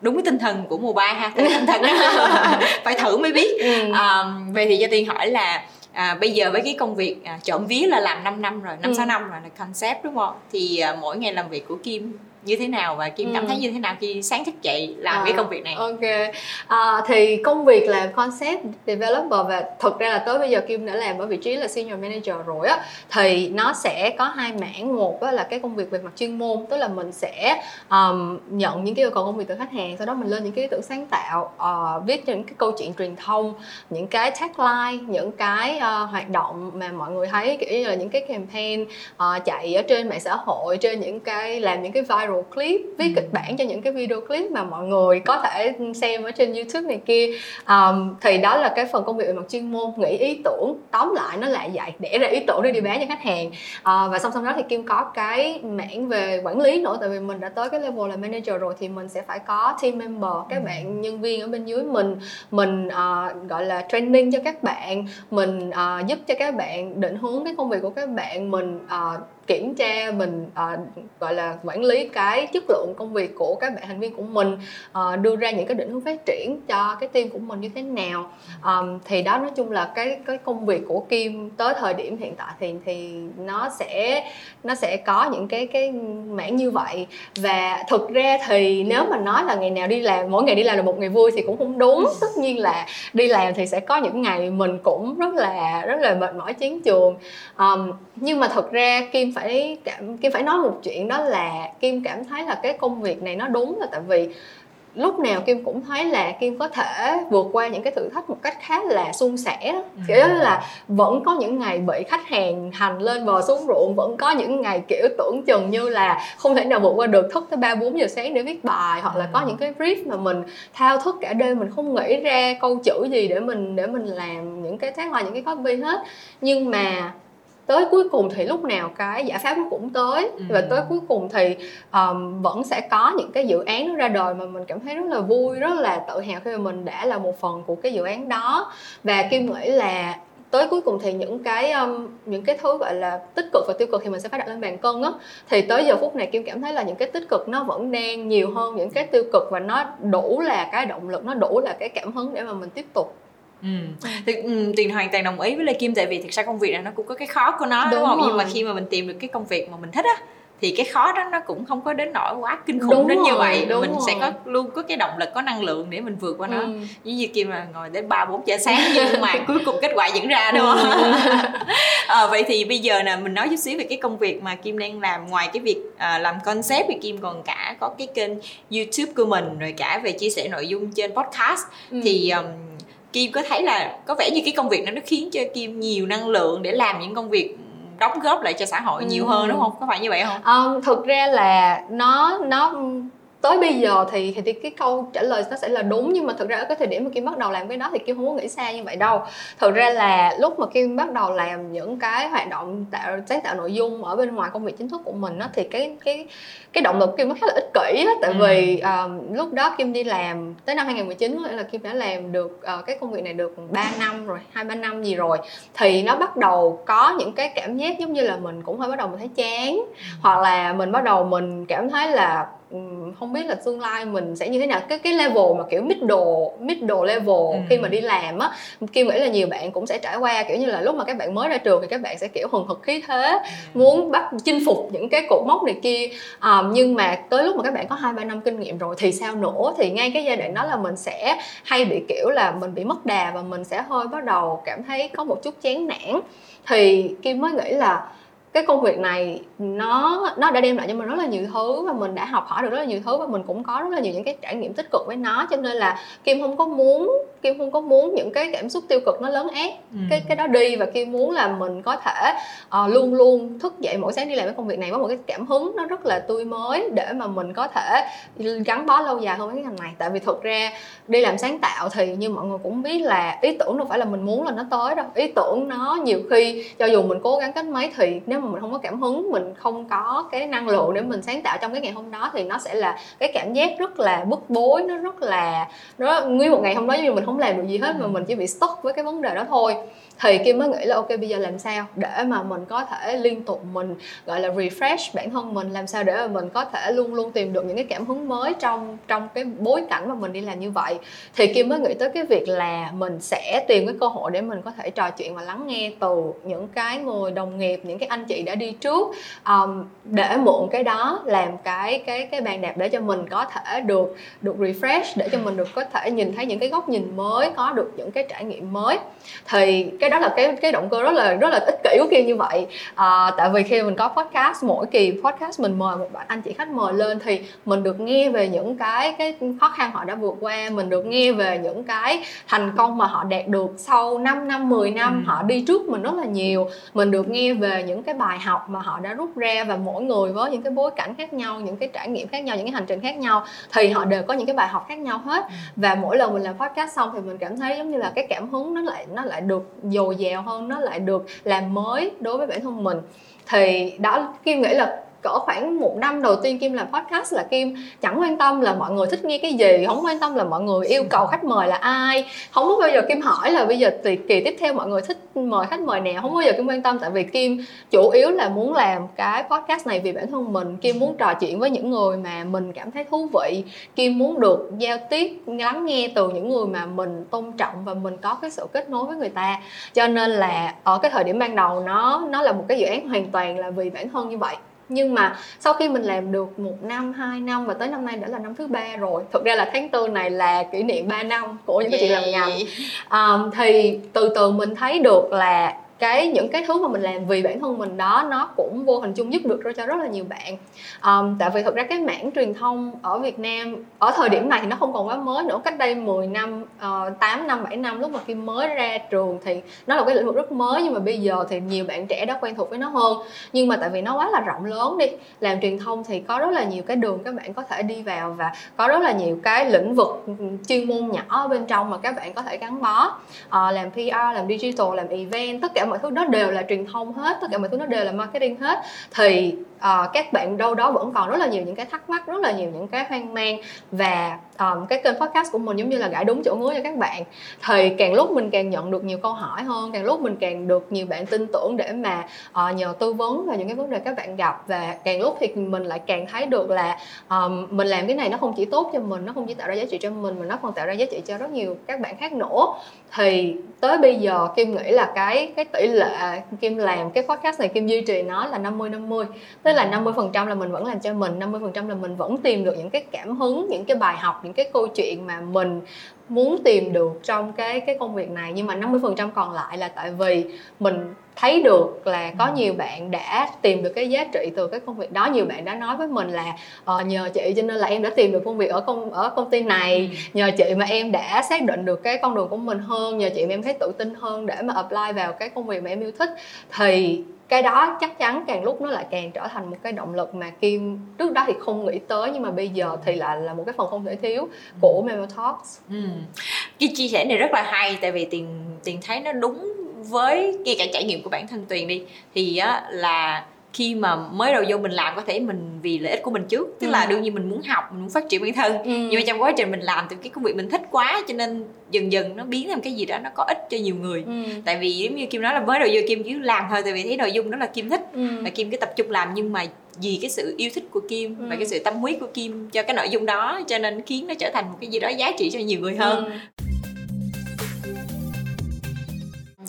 đúng cái tinh thần của mùa ba ha tinh thần phải thử mới biết ừ. à, vậy thì cho tiên hỏi là à, bây giờ với cái công việc à, trộm vía là làm 5 năm rồi năm ừ. sáu năm rồi là concept đúng không thì à, mỗi ngày làm việc của kim như thế nào và kim cảm ừ. thấy như thế nào khi sáng thức dậy làm à, cái công việc này? ok. À, thì công việc làm concept developer và thực ra là tới bây giờ kim đã làm ở vị trí là senior manager rồi á thì nó sẽ có hai mảng. Một đó là cái công việc về mặt chuyên môn tức là mình sẽ um, nhận những cái yêu cầu công việc từ khách hàng sau đó mình lên những cái ý tưởng sáng tạo uh, viết những cái câu chuyện truyền thông những cái tagline những cái uh, hoạt động mà mọi người thấy kiểu như là những cái campaign uh, chạy ở trên mạng xã hội trên những cái làm những cái viral viral clip viết ừ. kịch bản cho những cái video clip mà mọi người có thể xem ở trên youtube này kia um, thì đó là cái phần công việc về mặt chuyên môn nghĩ ý tưởng tóm lại nó lại vậy để ra ý tưởng để đi bán cho khách hàng uh, và song song đó thì kim có cái mảng về quản lý nữa tại vì mình đã tới cái level là manager rồi thì mình sẽ phải có team member các ừ. bạn nhân viên ở bên dưới mình mình uh, gọi là training cho các bạn mình uh, giúp cho các bạn định hướng cái công việc của các bạn mình uh, kiểm tra mình uh, gọi là quản lý cái chất lượng công việc của các bạn thành viên của mình uh, đưa ra những cái định hướng phát triển cho cái team của mình như thế nào. Um, thì đó nói chung là cái cái công việc của Kim tới thời điểm hiện tại thì thì nó sẽ nó sẽ có những cái cái mảng như vậy. Và thực ra thì nếu mà nói là ngày nào đi làm mỗi ngày đi làm là một ngày vui thì cũng không đúng. Tất nhiên là đi làm thì sẽ có những ngày mình cũng rất là rất là mệt mỏi chiến trường um, nhưng mà thật ra Kim phải cảm Kim phải nói một chuyện đó là Kim cảm thấy là cái công việc này nó đúng là tại vì lúc nào kim cũng thấy là kim có thể vượt qua những cái thử thách một cách khá là suôn sẻ ừ. kiểu là vẫn có những ngày bị khách hàng hành lên bờ xuống ruộng vẫn có những ngày kiểu tưởng chừng như là không thể nào vượt qua được thức tới ba bốn giờ sáng để viết bài hoặc là có ừ. những cái brief mà mình thao thức cả đêm mình không nghĩ ra câu chữ gì để mình để mình làm những cái tagline những cái copy hết nhưng mà tới cuối cùng thì lúc nào cái giải pháp nó cũng tới. Ừ. và tới cuối cùng thì um, vẫn sẽ có những cái dự án nó ra đời mà mình cảm thấy rất là vui rất là tự hào khi mà mình đã là một phần của cái dự án đó. Và kim nghĩ là tới cuối cùng thì những cái um, những cái thứ gọi là tích cực và tiêu cực thì mình sẽ phải đặt lên bàn cân á. Thì tới giờ phút này kim cảm thấy là những cái tích cực nó vẫn đang nhiều hơn những cái tiêu cực và nó đủ là cái động lực nó đủ là cái cảm hứng để mà mình tiếp tục Ừ. Thì, ừ, Tuyền hoàn toàn đồng ý với Lê Kim tại vì thực ra công việc này nó cũng có cái khó của nó đúng, đúng không? Rồi. Nhưng mà khi mà mình tìm được cái công việc mà mình thích á thì cái khó đó nó cũng không có đến nỗi quá kinh khủng đúng đến rồi, như vậy đúng mình rồi. sẽ có luôn có cái động lực có năng lượng để mình vượt qua nó ừ. giống như kim mà ngồi đến ba bốn giờ sáng nhưng mà cuối cùng kết quả vẫn ra đúng không ừ. à, vậy thì bây giờ nè mình nói chút xíu về cái công việc mà kim đang làm ngoài cái việc à, làm concept thì kim còn cả có cái kênh youtube của mình rồi cả về chia sẻ nội dung trên podcast ừ. thì um, Kim có thấy là có vẻ như cái công việc đó nó khiến cho Kim nhiều năng lượng để làm những công việc đóng góp lại cho xã hội nhiều hơn đúng không? Có phải như vậy không? Um, thực ra là nó nó tới bây giờ thì thì cái câu trả lời nó sẽ là đúng nhưng mà thực ra ở cái thời điểm mà kim bắt đầu làm cái đó thì kim không có nghĩ xa như vậy đâu thực ra là lúc mà kim bắt đầu làm những cái hoạt động tạo sáng tạo nội dung ở bên ngoài công việc chính thức của mình đó thì cái cái cái động lực kim nó khá là ích kỷ á tại ừ. vì um, lúc đó kim đi làm tới năm 2019 là kim đã làm được uh, cái công việc này được 3 năm rồi hai ba năm gì rồi thì nó bắt đầu có những cái cảm giác giống như là mình cũng hơi bắt đầu mình thấy chán ừ. hoặc là mình bắt đầu mình cảm thấy là không biết là tương lai mình sẽ như thế nào cái cái level mà kiểu middle middle level ừ. khi mà đi làm á kim nghĩ là nhiều bạn cũng sẽ trải qua kiểu như là lúc mà các bạn mới ra trường thì các bạn sẽ kiểu hừng hực khí thế ừ. muốn bắt chinh phục những cái cột mốc này kia um, nhưng mà tới lúc mà các bạn có hai ba năm kinh nghiệm rồi thì sao nữa thì ngay cái giai đoạn đó là mình sẽ hay bị kiểu là mình bị mất đà và mình sẽ hơi bắt đầu cảm thấy có một chút chán nản thì kim mới nghĩ là cái công việc này nó nó đã đem lại cho mình rất là nhiều thứ và mình đã học hỏi được rất là nhiều thứ và mình cũng có rất là nhiều những cái trải nghiệm tích cực với nó. Cho nên là kim không có muốn kim không có muốn những cái cảm xúc tiêu cực nó lớn ép ừ. cái cái đó đi và kim muốn là mình có thể uh, luôn luôn thức dậy mỗi sáng đi làm cái công việc này với một cái cảm hứng nó rất là tươi mới để mà mình có thể gắn bó lâu dài hơn với cái ngành này. Tại vì thực ra đi làm sáng tạo thì như mọi người cũng biết là ý tưởng đâu phải là mình muốn là nó tới đâu. Ý tưởng nó nhiều khi cho dù mình cố gắng cách mấy thì nếu mà mình không có cảm hứng mình không có cái năng lượng để mình sáng tạo trong cái ngày hôm đó thì nó sẽ là cái cảm giác rất là bức bối nó rất là nó nguyên một ngày hôm đó như mình không làm được gì hết mà mình chỉ bị stuck với cái vấn đề đó thôi thì kim mới nghĩ là ok bây giờ làm sao để mà mình có thể liên tục mình gọi là refresh bản thân mình? Làm sao để mà mình có thể luôn luôn tìm được những cái cảm hứng mới trong trong cái bối cảnh mà mình đi làm như vậy? Thì kim mới nghĩ tới cái việc là mình sẽ tìm cái cơ hội để mình có thể trò chuyện và lắng nghe từ những cái người đồng nghiệp những cái anh chị đã đi trước um, để mượn cái đó làm cái cái cái bàn đạp để cho mình có thể được được refresh để cho mình được có thể nhìn thấy những cái góc nhìn mới có được những cái trải nghiệm mới. Thì cái đó là cái cái động cơ rất là rất là ích kỷ của kia như vậy à, tại vì khi mình có podcast mỗi kỳ podcast mình mời một bạn anh chị khách mời lên thì mình được nghe về những cái cái khó khăn họ đã vượt qua mình được nghe về những cái thành công mà họ đạt được sau 5 năm 10 năm ừ. họ đi trước mình rất là nhiều mình được nghe về những cái bài học mà họ đã rút ra và mỗi người với những cái bối cảnh khác nhau những cái trải nghiệm khác nhau những cái hành trình khác nhau thì họ đều có những cái bài học khác nhau hết ừ. và mỗi lần mình làm podcast xong thì mình cảm thấy giống như là cái cảm hứng nó lại nó lại được dồi dào hơn nó lại được làm mới đối với bản thân mình. Thì đó kim nghĩ là cỡ khoảng một năm đầu tiên kim làm podcast là kim chẳng quan tâm là mọi người thích nghe cái gì không quan tâm là mọi người yêu cầu khách mời là ai. Không có bao giờ kim hỏi là bây giờ kỳ, kỳ tiếp theo mọi người thích mời khách mời nào không bao giờ kim quan tâm. Tại vì kim chủ yếu là muốn làm cái podcast này vì bản thân mình. Kim muốn trò chuyện với những người mà mình cảm thấy thú vị. Kim muốn được giao tiếp lắng nghe từ những người mà mình tôn trọng và mình có cái sự kết nối với người ta. Cho nên là ở cái thời điểm ban đầu nó nó là một cái dự án hoàn toàn là vì bản thân như vậy nhưng mà sau khi mình làm được một năm hai năm và tới năm nay đã là năm thứ ba rồi. Thực ra là tháng tư này là kỷ niệm 3 năm của những cái chuyện làm ngành um, thì từ từ mình thấy được là cái những cái thứ mà mình làm vì bản thân mình đó nó cũng vô hình chung giúp được cho rất là nhiều bạn. Um, tại vì thực ra cái mảng truyền thông ở Việt Nam ở thời điểm này thì nó không còn quá mới nữa. Cách đây 10 năm ờ, uh, 8 năm 7 năm lúc mà khi mới ra trường thì nó là cái lĩnh vực rất mới nhưng mà bây giờ thì nhiều bạn trẻ đã quen thuộc với nó hơn. Nhưng mà tại vì nó quá là rộng lớn đi làm truyền thông thì có rất là nhiều cái đường các bạn có thể đi vào và có rất là nhiều cái lĩnh vực ừ, chuyên môn nhỏ bên trong mà các bạn có thể gắn bó. Uh, làm PR làm digital làm event tất cả mọi thứ đó đều là truyền thông hết, tất cả mọi thứ nó đều là marketing hết, thì uh, các bạn đâu đó vẫn còn rất là nhiều những cái thắc mắc rất là nhiều những cái hoang mang và um, cái kênh podcast của mình giống như là gãi đúng chỗ ngứa cho các bạn. Thì càng lúc mình càng nhận được nhiều câu hỏi hơn càng lúc mình càng được nhiều bạn tin tưởng để mà uh, nhờ tư vấn và những cái vấn đề các bạn gặp. Và càng lúc thì mình lại càng thấy được là um, mình làm cái này nó không chỉ tốt cho mình nó không chỉ tạo ra giá trị cho mình mà nó còn tạo ra giá trị cho rất nhiều các bạn khác nữa. Thì tới bây giờ kim nghĩ là cái cái tỷ lệ kim làm cái podcast này kim duy trì nó là 50 50 tức là 50 phần trăm là mình vẫn làm cho mình 50 phần trăm là mình vẫn tìm được những cái cảm hứng những cái bài học những cái câu chuyện mà mình muốn tìm được trong cái cái công việc này. Nhưng mà 50% còn lại là tại vì mình thấy được là có ừ. nhiều bạn đã tìm được cái giá trị từ cái công việc đó. Nhiều bạn đã nói với mình là uh, nhờ chị cho nên là em đã tìm được công việc ở công ở công ty này. Ừ. nhờ chị mà em đã xác định được cái con đường của mình hơn. Nhờ chị mà em thấy tự tin hơn để mà apply vào cái công việc mà em yêu thích. Thì cái đó chắc chắn càng lúc nó lại càng trở thành một cái động lực mà kim trước đó thì không nghĩ tới nhưng mà bây giờ thì lại là một cái phần không thể thiếu của ừ. Memo Talks. Ừ. Cái chia sẻ này rất là hay tại vì tiền tiền thấy nó đúng với ngay cả trải nghiệm của bản thân tuyền đi thì á là khi mà mới đầu vô mình làm có thể mình vì lợi ích của mình trước tức ừ. là đương nhiên mình muốn học mình muốn phát triển bản thân ừ. nhưng mà trong quá trình mình làm từ cái công việc mình thích quá cho nên dần dần nó biến thành cái gì đó nó có ích cho nhiều người ừ. tại vì giống như kim nói là mới đầu vô kim chỉ làm thôi tại vì thấy nội dung đó là kim thích ừ. và kim cứ tập trung làm nhưng mà vì cái sự yêu thích của kim ừ. và cái sự tâm huyết của kim cho cái nội dung đó cho nên khiến nó trở thành một cái gì đó giá trị cho nhiều người hơn ừ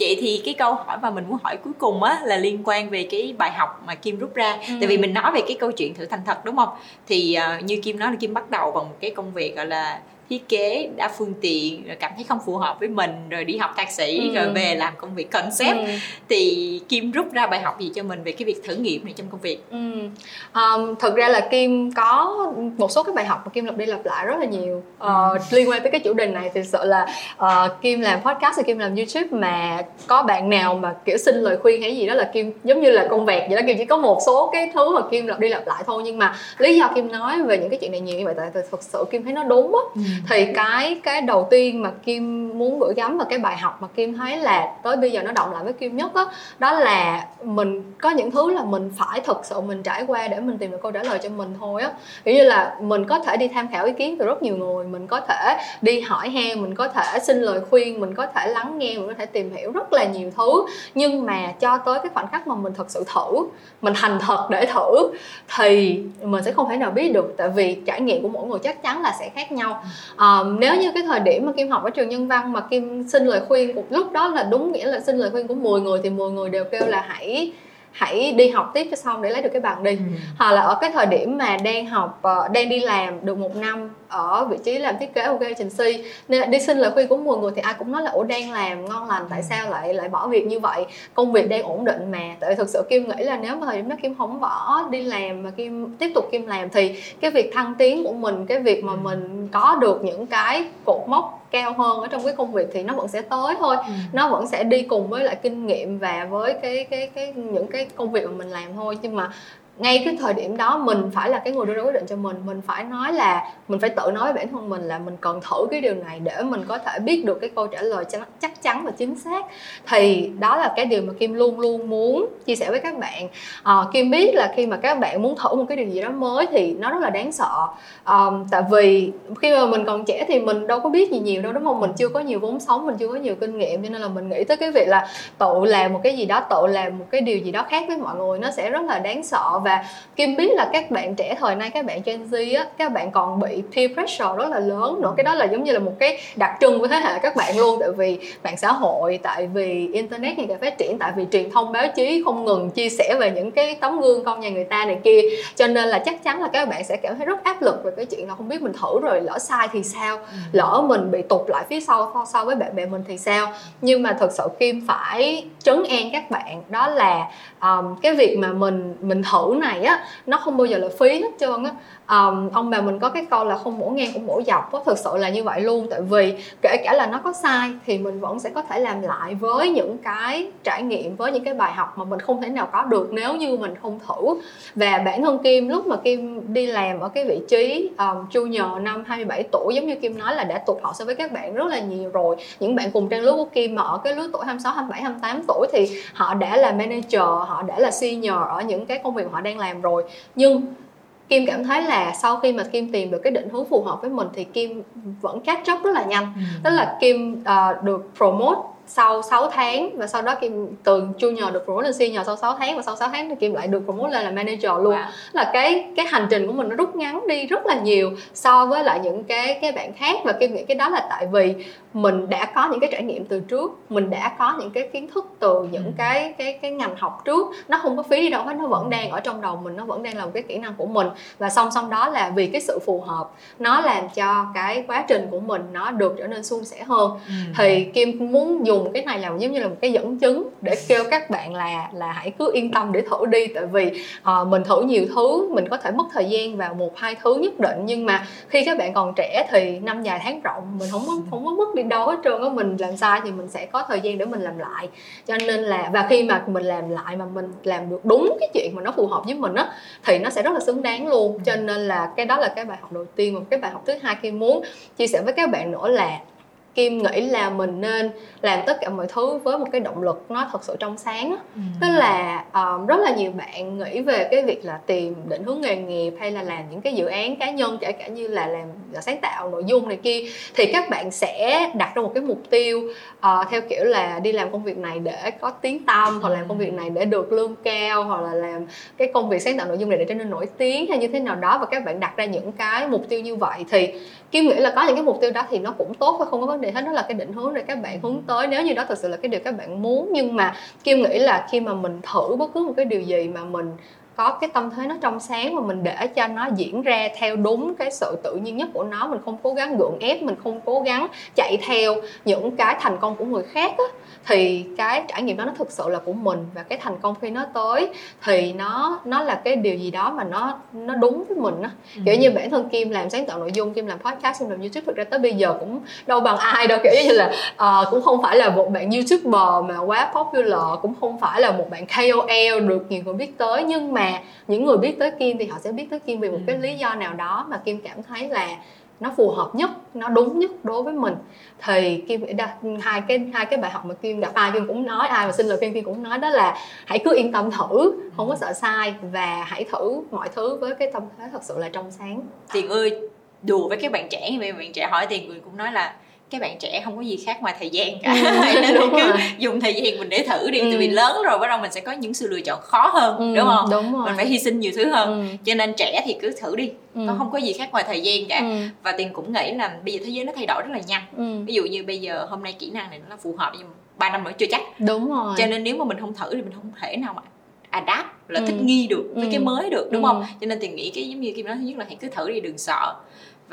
vậy thì cái câu hỏi mà mình muốn hỏi cuối cùng á là liên quan về cái bài học mà kim rút ra ừ. tại vì mình nói về cái câu chuyện thử thành thật đúng không thì uh, như kim nói là kim bắt đầu bằng một cái công việc gọi là thiết kế đa phương tiện rồi cảm thấy không phù hợp với mình rồi đi học thạc sĩ ừ. rồi về làm công việc concept. Ừ. thì kim rút ra bài học gì cho mình về cái việc thử nghiệm này trong công việc? Ừ. um, thực ra là kim có một số cái bài học mà kim lặp đi lặp lại rất là nhiều. Uh, liên quan tới cái chủ đề này thì sợ là uh, kim làm podcast hay kim làm youtube mà có bạn nào mà kiểu xin lời khuyên hay gì đó là kim giống như là công việc vậy đó. Kim chỉ có một số cái thứ mà kim lặp đi lặp lại thôi. Nhưng mà lý do kim nói về những cái chuyện này nhiều như vậy tại thực sự kim thấy nó đúng á. Ừ thì cái cái đầu tiên mà kim muốn gửi gắm và cái bài học mà kim thấy là tới bây giờ nó động lại với kim nhất đó, đó là mình có những thứ là mình phải thực sự mình trải qua để mình tìm được câu trả lời cho mình thôi á. Kiểu như là mình có thể đi tham khảo ý kiến từ rất nhiều người mình có thể đi hỏi han mình có thể xin lời khuyên mình có thể lắng nghe mình có thể tìm hiểu rất là nhiều thứ. Nhưng mà cho tới cái khoảnh khắc mà mình thật sự thử mình thành thật để thử thì mình sẽ không thể nào biết được. Tại vì trải nghiệm của mỗi người chắc chắn là sẽ khác nhau um, nếu như cái thời điểm mà kim học ở trường nhân văn mà kim xin lời khuyên lúc đó là đúng nghĩa là xin lời khuyên của 10 người thì 10 người đều kêu là hãy hãy đi học tiếp cho xong để lấy được cái bằng đi ừ. hoặc là ở cái thời điểm mà đang học uh, đang đi làm được một năm ở vị trí làm thiết kế ok agency nên đi xin lời khuyên của mọi người thì ai cũng nói là ủa đang làm ngon lành tại ừ. sao lại lại bỏ việc như vậy công việc đang ổn định mà tại thực sự kim nghĩ là nếu mà thời điểm đó kim không bỏ đi làm mà kim tiếp tục kim làm thì cái việc thăng tiến của mình cái việc mà ừ. mình có được những cái cột mốc cao hơn ở trong cái công việc thì nó vẫn sẽ tới thôi ừ. nó vẫn sẽ đi cùng với lại kinh nghiệm và với cái cái cái những cái công việc mà mình làm thôi nhưng mà ngay cái thời điểm đó mình phải là cái người đưa ra quyết định cho mình. Mình phải nói là mình phải tự nói với bản thân mình là mình cần thử cái điều này để mình có thể biết được cái câu trả lời chắc chắn và chính xác. Thì đó là cái điều mà kim luôn luôn muốn chia sẻ với các bạn. À, kim biết là khi mà các bạn muốn thử một cái điều gì đó mới thì nó rất là đáng sợ. À, tại vì khi mà mình còn trẻ thì mình đâu có biết gì nhiều đâu đúng không? Mình chưa có nhiều vốn sống mình chưa có nhiều kinh nghiệm cho nên là mình nghĩ tới cái việc là tự làm một cái gì đó tự làm một cái điều gì đó khác với mọi người nó sẽ rất là đáng sợ và kim biết là các bạn trẻ thời nay các bạn gen z á các bạn còn bị peer pressure rất là lớn nữa. Cái đó là giống như là một cái đặc trưng của thế hệ các bạn luôn. Tại vì mạng xã hội tại vì internet ngày càng phát triển tại vì truyền thông báo chí không ngừng chia sẻ về những cái tấm gương con nhà người ta này kia. Cho nên là chắc chắn là các bạn sẽ cảm thấy rất áp lực về cái chuyện là không biết mình thử rồi lỡ sai thì sao? Ừ. lỡ mình bị tụt lại phía sau so với bạn bè mình thì sao? Nhưng mà thật sự kim phải trấn an các bạn. Đó là um, cái việc mà mình mình thử này á nó không bao giờ là phí hết trơn á um, ông bà mình có cái câu là không mổ ngang cũng mổ dọc có thực sự là như vậy luôn. Tại vì kể cả là nó có sai thì mình vẫn sẽ có thể làm lại với những cái trải nghiệm với những cái bài học mà mình không thể nào có được nếu như mình không thử. Và bản thân Kim lúc mà Kim đi làm ở cái vị trí um, junior năm 27 tuổi giống như Kim nói là đã tụt hậu so với các bạn rất là nhiều rồi. Những bạn cùng trang lứa của Kim mà ở cái lứa tuổi 26, 27, 28 tuổi thì họ đã là manager họ đã là senior ở những cái công việc họ đang làm rồi. Nhưng Kim cảm thấy là sau khi mà Kim tìm được cái định hướng phù hợp với mình thì Kim vẫn catch up rất là nhanh. Ừ. Tức là Kim uh, được promote sau 6 tháng và sau đó Kim từ junior được promote lên senior sau 6 tháng và sau 6 tháng thì Kim lại được promote lên là manager luôn. Wow. Là cái cái hành trình của mình nó rút ngắn đi rất là nhiều so với lại những cái cái bạn khác và Kim nghĩ cái đó là tại vì mình đã có những cái trải nghiệm từ trước mình đã có những cái kiến thức từ những ừ. cái cái cái ngành học trước. Nó không có phí đi đâu hết nó vẫn đang ở trong đầu mình nó vẫn đang là một cái kỹ năng của mình. Và song song đó là vì cái sự phù hợp nó làm cho cái quá trình của mình nó được trở nên suôn sẻ hơn. Ừ. thì kim muốn dùng cái này làm giống như là một cái dẫn chứng để kêu các bạn là là hãy cứ yên tâm để thử đi. Tại vì uh, mình thử nhiều thứ mình có thể mất thời gian vào một hai thứ nhất định. Nhưng mà khi các bạn còn trẻ thì năm dài tháng rộng mình không có không có mất đi đâu hết trơn á, mình làm sai thì mình sẽ có thời gian để mình làm lại. Cho nên là, và khi mà mình làm lại mà mình làm được đúng cái chuyện mà nó phù hợp với mình á, thì nó sẽ rất là xứng đáng luôn. Cho nên là cái đó là cái bài học đầu tiên. Và cái bài học thứ hai khi muốn chia sẻ với các bạn nữa là kim nghĩ là mình nên làm tất cả mọi thứ với một cái động lực nó thật sự trong sáng ừ. tức là um, rất là nhiều bạn nghĩ về cái việc là tìm định hướng nghề nghiệp hay là làm những cái dự án cá nhân kể cả như là làm là sáng tạo nội dung này kia thì các bạn sẽ đặt ra một cái mục tiêu uh, theo kiểu là đi làm công việc này để có tiếng tăm hoặc làm công việc này để được lương cao hoặc là làm cái công việc sáng tạo nội dung này để trở nên nổi tiếng hay như thế nào đó. Và các bạn đặt ra những cái mục tiêu như vậy thì kim nghĩ là có những cái mục tiêu đó thì nó cũng tốt và không có vấn đề hết, đó là cái định hướng để các bạn hướng tới. Nếu như đó thực sự là cái điều các bạn muốn, nhưng mà kim nghĩ là khi mà mình thử bất cứ một cái điều gì mà mình có cái tâm thế nó trong sáng và mình để cho nó diễn ra theo đúng cái sự tự nhiên nhất của nó. Mình không cố gắng gượng ép mình không cố gắng chạy theo những cái thành công của người khác á, thì cái trải nghiệm đó nó thực sự là của mình và cái thành công khi nó tới thì nó nó là cái điều gì đó mà nó nó đúng với mình á. Ừ. kiểu như bản thân kim làm sáng tạo nội dung kim làm podcast kim làm youtube thực ra tới bây giờ cũng đâu bằng ai đâu. Kiểu như là uh, cũng không phải là một bạn youtuber mà quá popular cũng không phải là một bạn KOL được nhiều người biết tới. Nhưng mà những người biết tới kim thì họ sẽ biết tới kim vì một cái ừ. lý do nào đó mà kim cảm thấy là nó phù hợp nhất nó đúng nhất đối với mình thì kim nghĩ hai cái hai cái bài học mà kim gặp ai kim cũng nói ai mà xin lời khuyên kim cũng nói đó là hãy cứ yên tâm thử không có sợ sai và hãy thử mọi thứ với cái tâm thế thật sự là trong sáng tiền ơi đùa với các bạn trẻ như vậy bạn trẻ hỏi tiền người cũng nói là các bạn trẻ không có gì khác ngoài thời gian cả ừ, nên đúng cứ rồi. dùng thời gian mình để thử đi ừ. tại vì lớn rồi bắt đầu mình sẽ có những sự lựa chọn khó hơn ừ, đúng không đúng rồi. mình phải hy sinh nhiều thứ hơn ừ. cho nên trẻ thì cứ thử đi ừ. nó không có gì khác ngoài thời gian cả ừ. và tiền cũng nghĩ là bây giờ thế giới nó thay đổi rất là nhanh ừ. ví dụ như bây giờ hôm nay kỹ năng này nó phù hợp nhưng ba năm nữa chưa chắc đúng rồi cho nên nếu mà mình không thử thì mình không thể nào mà adapt là ừ. thích nghi được với ừ. cái mới được đúng ừ. không cho nên tiền nghĩ cái giống như kim nói thứ nhất là hãy cứ thử đi đừng sợ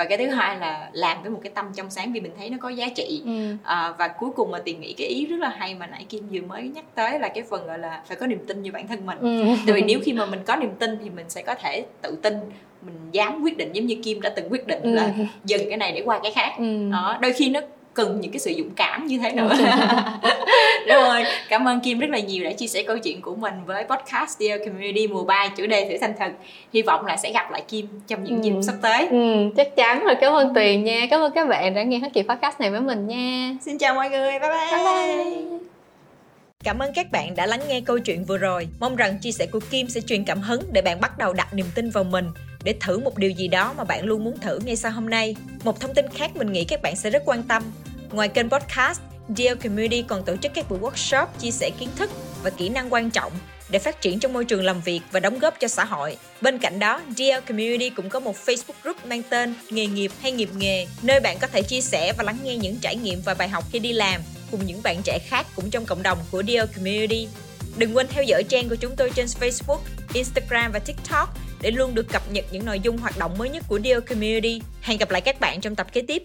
và cái thứ hai là làm với một cái tâm trong sáng vì mình thấy nó có giá trị ừ. à, và cuối cùng mà tiền nghĩ cái ý rất là hay mà nãy kim vừa mới nhắc tới là cái phần gọi là phải có niềm tin như bản thân mình ừ. tại vì nếu khi mà mình có niềm tin thì mình sẽ có thể tự tin mình dám quyết định giống như kim đã từng quyết định ừ. là dừng cái này để qua cái khác ừ. đó đôi khi nó cần những cái sự dũng cảm như thế nữa. rồi. Cảm ơn kim rất là nhiều đã chia sẻ câu chuyện của mình với podcast Dear Community mùa 3 chủ đề thử thành thật. Hy vọng là sẽ gặp lại kim trong những dịp ừ. sắp tới. Ừ, chắc chắn rồi cảm ơn tuyền nha. Cảm ơn các bạn đã nghe hết kỳ podcast này với mình nha. Xin chào mọi người bye bye, bye, bye. Cảm ơn các bạn đã lắng nghe câu chuyện vừa rồi. Mong rằng chia sẻ của Kim sẽ truyền cảm hứng để bạn bắt đầu đặt niềm tin vào mình để thử một điều gì đó mà bạn luôn muốn thử ngay sau hôm nay. Một thông tin khác mình nghĩ các bạn sẽ rất quan tâm. Ngoài kênh podcast, Deal Community còn tổ chức các buổi workshop chia sẻ kiến thức và kỹ năng quan trọng để phát triển trong môi trường làm việc và đóng góp cho xã hội. Bên cạnh đó, Deal Community cũng có một Facebook group mang tên Nghề nghiệp hay nghiệp nghề, nơi bạn có thể chia sẻ và lắng nghe những trải nghiệm và bài học khi đi làm cùng những bạn trẻ khác cũng trong cộng đồng của Deal Community. Đừng quên theo dõi trang của chúng tôi trên Facebook, Instagram và TikTok để luôn được cập nhật những nội dung hoạt động mới nhất của Deal Community. Hẹn gặp lại các bạn trong tập kế tiếp.